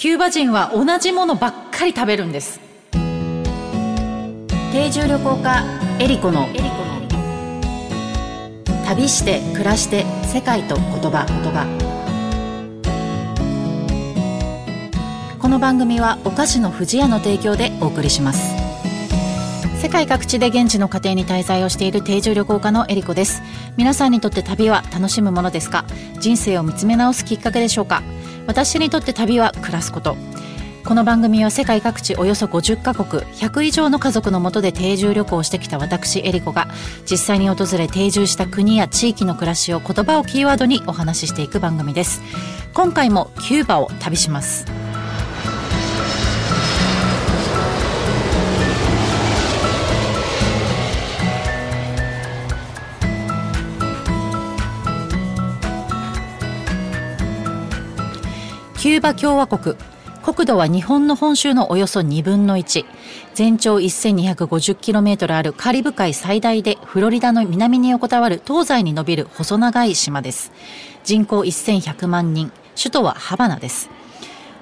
キューバ人は同じものばっかり食べるんです。定住旅行家エリコの。旅して暮らして世界と言葉。言葉この番組はお菓子の不二家の提供でお送りします。世界各地で現地の家庭に滞在をしている定住旅行家のエリコです。皆さんにとって旅は楽しむものですか？人生を見つめ直すきっかけでしょうか？私にとって旅は暮らすこと。この番組は世界各地およそ50カ国100以上の家族のもとで定住旅行をしてきた私エリコが実際に訪れ定住した国や地域の暮らしを言葉をキーワードにお話ししていく番組です。今回もキューバを旅します。キューバ共和国。国土は日本の本州のおよそ2分の1全長 1250km あるカリブ海最大でフロリダの南に横たわる東西に伸びる細長い島です。人口1100万人。首都はハバナです。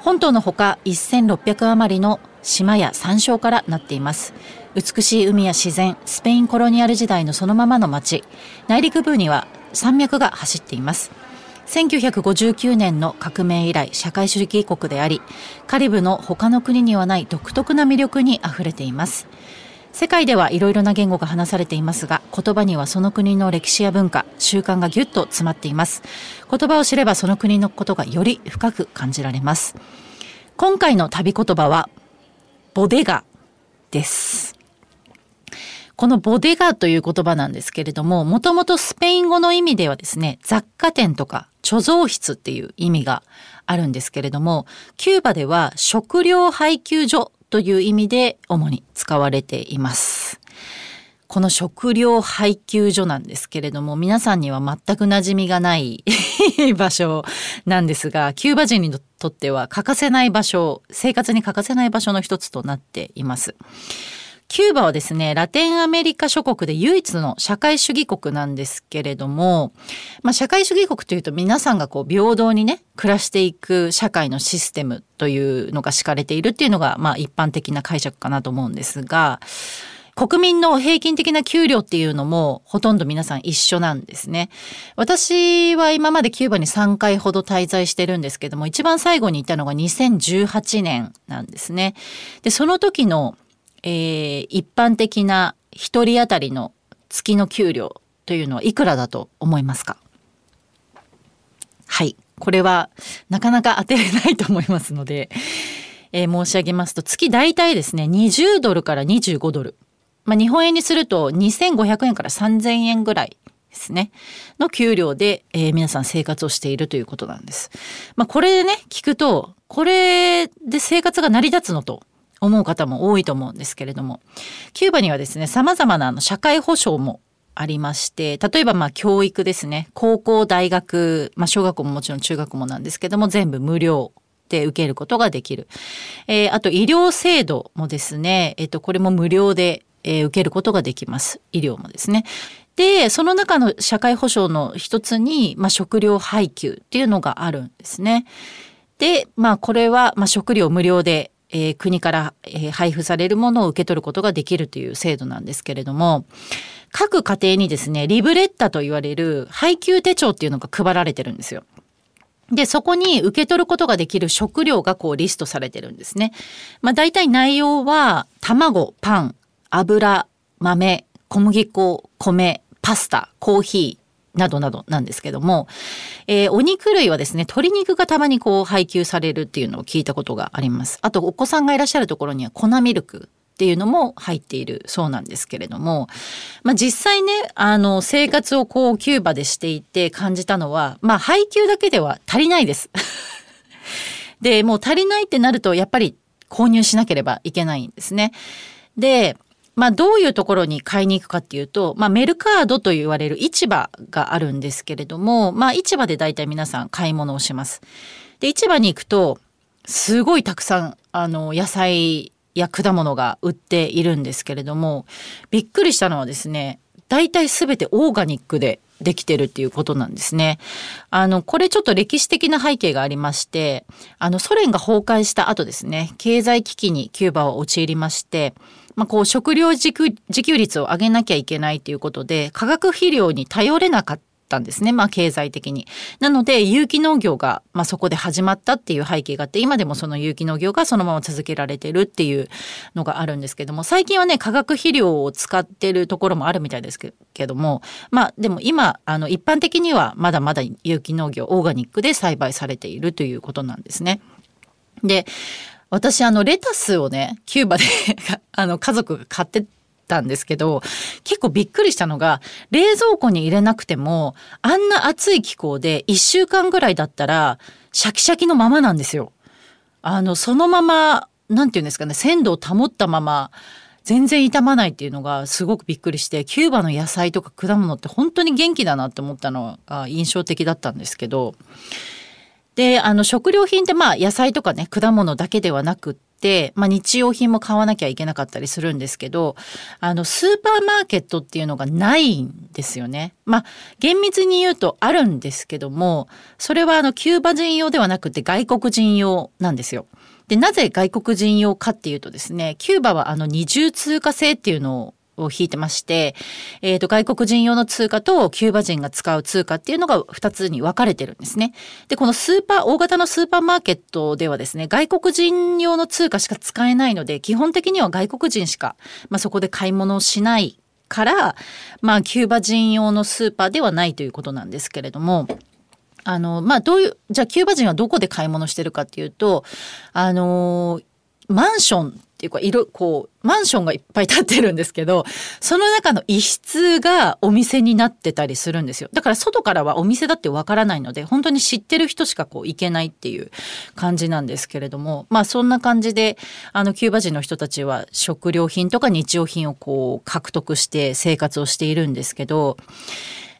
本島のほか1600余りの島や山椒からなっています。美しい海や自然スペインコロニアル時代のそのままの町内陸部には山脈が走っています。1959年の革命以来社会主義国でありカリブの他の国にはない独特な魅力にあふれています。世界ではいろいろな言語が話されていますが言葉にはその国の歴史や文化習慣がぎゅっと詰まっています。言葉を知ればその国のことがより深く感じられます。今回の旅言葉はボデガです。このボデガという言葉なんですけれども、もともとスペイン語の意味ではですね、雑貨店とか貯蔵室っていう意味があるんですけれども、キューバでは食料配給所という意味で主に使われています。この食料配給所なんですけれども、皆さんには全く馴染みがない場所なんですが、キューバ人にとっては欠かせない場所、生活に欠かせない場所の一つとなっています。キューバはですね、ラテンアメリカ諸国で唯一の社会主義国なんですけれども、まあ、社会主義国というと皆さんがこう平等にね、暮らしていく社会のシステムというのが敷かれているっていうのが、まあ一般的な解釈かなと思うんですが、国民の平均的な給料っていうのもほとんど皆さん一緒なんですね。私は今までキューバに3回ほど滞在してるんですけども、一番最後に行ったのが2018年なんですね。で、その時のえー、一般的な一人当たりの月の給料というのはいくらだと思いますか？はい。これはなかなか当てれないと思いますので、えー、申し上げますと月大体ですね20ドルから25ドル、まあ、日本円にすると2500円から3000円ぐらいですねの給料で、えー、皆さん生活をしているということなんです。まあ、これでね聞くとこれで生活が成り立つのと思う方も多いと思うんですけれども。キューバにはですね様々なあの社会保障もありまして例えばまあ教育ですね。高校大学、まあ、小学校ももちろん中学もなんですけども全部無料で受けることができる、えー、あと医療制度もですね、えっ、ー、とこれも無料で、えー、受けることができます。医療もですね。でその中の社会保障の一つに、まあ、食料配給っていうのがあるんですね。でまあこれは、まあ、食料無料でえー、国から、えー、配布されるものを受け取ることができるという制度なんですけれども各家庭にですねリブレッタと言われる配給手帳っていうのが配られてるんですよ。で、そこに受け取ることができる食料がこうリストされてるんですね。まあ大体内容は卵、パン、油、豆、小麦粉、米、パスタ、コーヒー、などなどなんですけども、えー、お肉類はですね鶏肉がたまにこう配給されるっていうのを聞いたことがありますあとお子さんがいらっしゃるところには粉ミルクっていうのも入っているそうなんですけれども、まあ、実際ねあの生活をこうキューバでしていて感じたのはまあ配給だけでは足りないです。でもう足りないってなるとやっぱり購入しなければいけないんですね。でまあ、どういうところに買いに行くかっていうと、まあ、メルカードと言われる市場があるんですけれども、まあ、市場で大体皆さん買い物をします。で、市場に行くと、すごいたくさん、あの、野菜や果物が売っているんですけれども、びっくりしたのはですね、大体すべてオーガニックでできてるっていうことなんですね。あの、これちょっと歴史的な背景がありまして、あの、ソ連が崩壊した後ですね、経済危機にキューバは陥りまして、まあ、こう食料自給率を上げなきゃいけないということで化学肥料に頼れなかったんですね、まあ、経済的に。なので有機農業が、まあ、そこで始まったっていう背景があって今でもその有機農業がそのまま続けられてるっていうのがあるんですけども最近はね化学肥料を使ってるところもあるみたいですけどもまあでも今あの一般的にはまだまだ有機農業オーガニックで栽培されているということなんですね。で私あのレタスをねキューバで あの家族が買ってたんですけど結構びっくりしたのが冷蔵庫に入れなくてもあんな暑い気候で1週間ぐらいだったらシャキシャキのままなんですよ。あのそのまま何て言うんですかね鮮度を保ったまま全然傷まないっていうのがすごくびっくりしてキューバの野菜とか果物って本当に元気だなって思ったのが印象的だったんですけどであの食料品ってまあ野菜とかね果物だけではなくって、まあ、日用品も買わなきゃいけなかったりするんですけどあのスーパーマーケットっていうのがないんですよね。まあ厳密に言うとあるんですけどもそれはあのキューバ人用ではなくて外国人用なんですよ。でなぜ外国人用かっていうとですねキューバはあの二重通貨制っていうのをを引いてまして、えっ、ー、と、外国人用の通貨とキューバ人が使う通貨っていうのが2つに分かれてるんですね。で、このスーパー、大型のスーパーマーケットではですね、外国人用の通貨しか使えないので、基本的には外国人しか、まあ、そこで買い物をしないから、まあ、キューバ人用のスーパーではないということなんですけれども、あの、まあ、どういう、じゃあキューバ人はどこで買い物してるかっていうと、あの、マンションっていうか色こうマンションがいっぱい建ってるんですけどその中の一室がお店になってたりするんですよ。だから外からはお店だってわからないので本当に知ってる人しかこう行けないっていう感じなんですけれどもまあそんな感じであのキューバ人の人たちは食料品とか日用品をこう獲得して生活をしているんですけど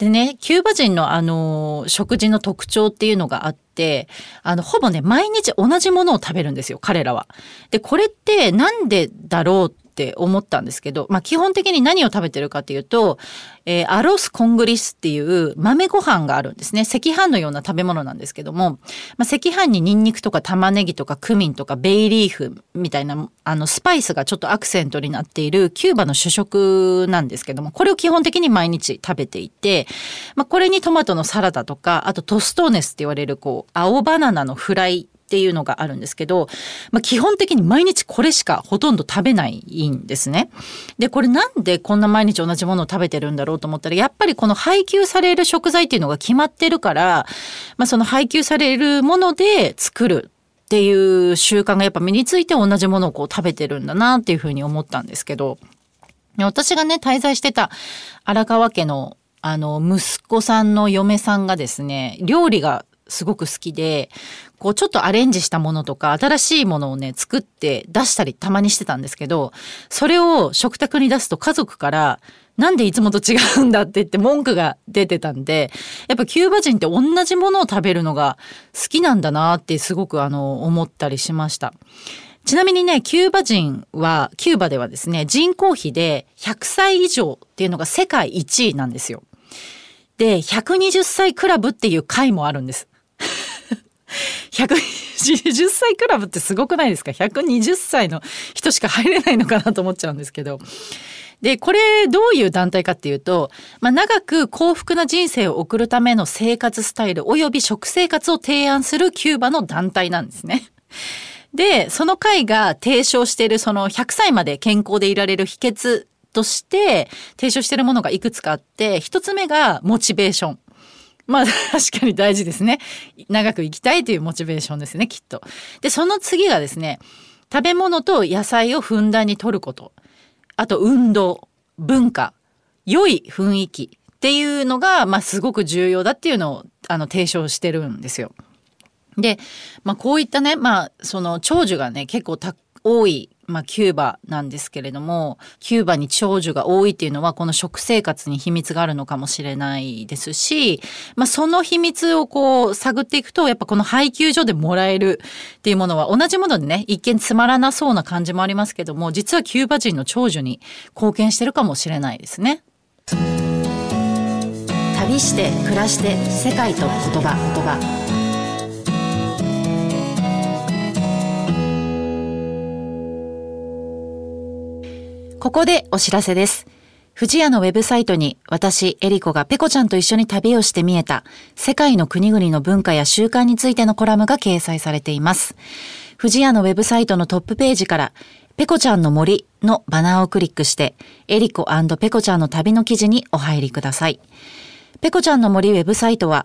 でね、キューバ人のあの、食事の特徴っていうのがあって、あの、ほぼね、毎日同じものを食べるんですよ、彼らは。で、これってなんでだろうって思ったんですけど、まあ、基本的に何を食べてるかっていうと、えー、アロスコングリスっていう豆ご飯があるんですね。赤飯のような食べ物なんですけども、まあ、赤飯にニンニクとか玉ねぎとかクミンとかベイリーフみたいなあのスパイスがちょっとアクセントになっているキューバの主食なんですけども、これを基本的に毎日食べていて、まあ、これにトマトのサラダとか、あとトストーネスって言われるこう青バナナのフライっていうのがあるんですけど、まあ、基本的に毎日これしかほとんど食べないんですね。で、これなんでこんな毎日同じものを食べてるんだろうと思ったら、やっぱりこの配給される食材っていうのが決まってるから、まあ、その配給されるもので作るっていう習慣がやっぱ身について同じものをこう食べてるんだなっていうふうに思ったんですけど、私がね、滞在してた荒川家のあの、息子さんの嫁さんがですね、料理がすごく好きで、こうちょっとアレンジしたものとか新しいものをね、作って出したりたまにしてたんですけど、それを食卓に出すと家族から、なんでいつもと違うんだって言って文句が出てたんで、やっぱキューバ人って同じものを食べるのが好きなんだなってすごくあの思ったりしました。ちなみにね、キューバ人は、キューバではですね、人口比で100歳以上っていうのが世界1位なんですよ。で、120歳クラブっていう会もあるんです。120歳クラブってすごくないですか ?120 歳の人しか入れないのかなと思っちゃうんですけど。で、これどういう団体かっていうと、まあ、長く幸福な人生を送るための生活スタイル及び食生活を提案するキューバの団体なんですね。で、その会が提唱しているその100歳まで健康でいられる秘訣として提唱しているものがいくつかあって、一つ目がモチベーション。まあ 確かに大事ですね。長く生きたいというモチベーションですね、きっと。で、その次がですね、食べ物と野菜をふんだんに摂ること。あと運動、文化、良い雰囲気っていうのが、まあすごく重要だっていうのをあの提唱してるんですよ。で、まあこういったね、まあその長寿がね、結構多いまあ、キューバなんですけれどもキューバに長寿が多いっていうのはこの食生活に秘密があるのかもしれないですし、まあ、その秘密をこう探っていくとやっぱこの配給所でもらえるっていうものは同じものでね一見つまらなそうな感じもありますけども実はキューバ人の長寿に貢献してるかもしれないですね。旅して暮らして世界と言葉言葉ここでお知らせです富士屋のウェブサイトに私、エリコがペコちゃんと一緒に旅をして見えた世界の国々の文化や習慣についてのコラムが掲載されています。富士屋のウェブサイトのトップページからペコちゃんの森のバナーをクリックして、エリコペコちゃんの旅の記事にお入りください。ペコちゃんの森ウェブサイトは、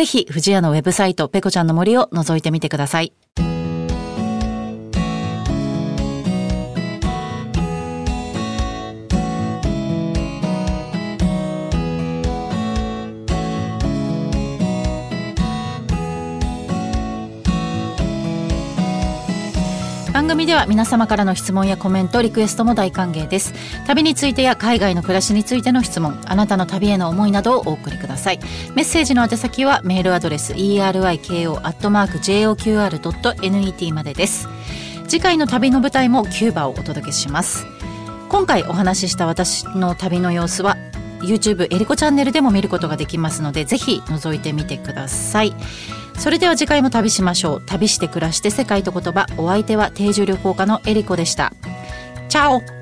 ぜひ、藤屋のウェブサイト、ペコちゃんの森を覗いてみてください。では皆様からの質問やコメントリクエストも大歓迎です。旅についてや海外の暮らしについての質問あなたの旅への思いなどをお送りください。メッセージの宛先はメールアドレス eriko.joqr.net までです。次回の旅の舞台もキューバをお届けします。今回お話しした私の旅の様子は YouTube エリコチャンネルでも見ることができますのでぜひ覗いてみてください。それでは次回も旅しましょう。旅して暮らして世界と言葉。お相手は定住旅行家のエリコでした。チャオ。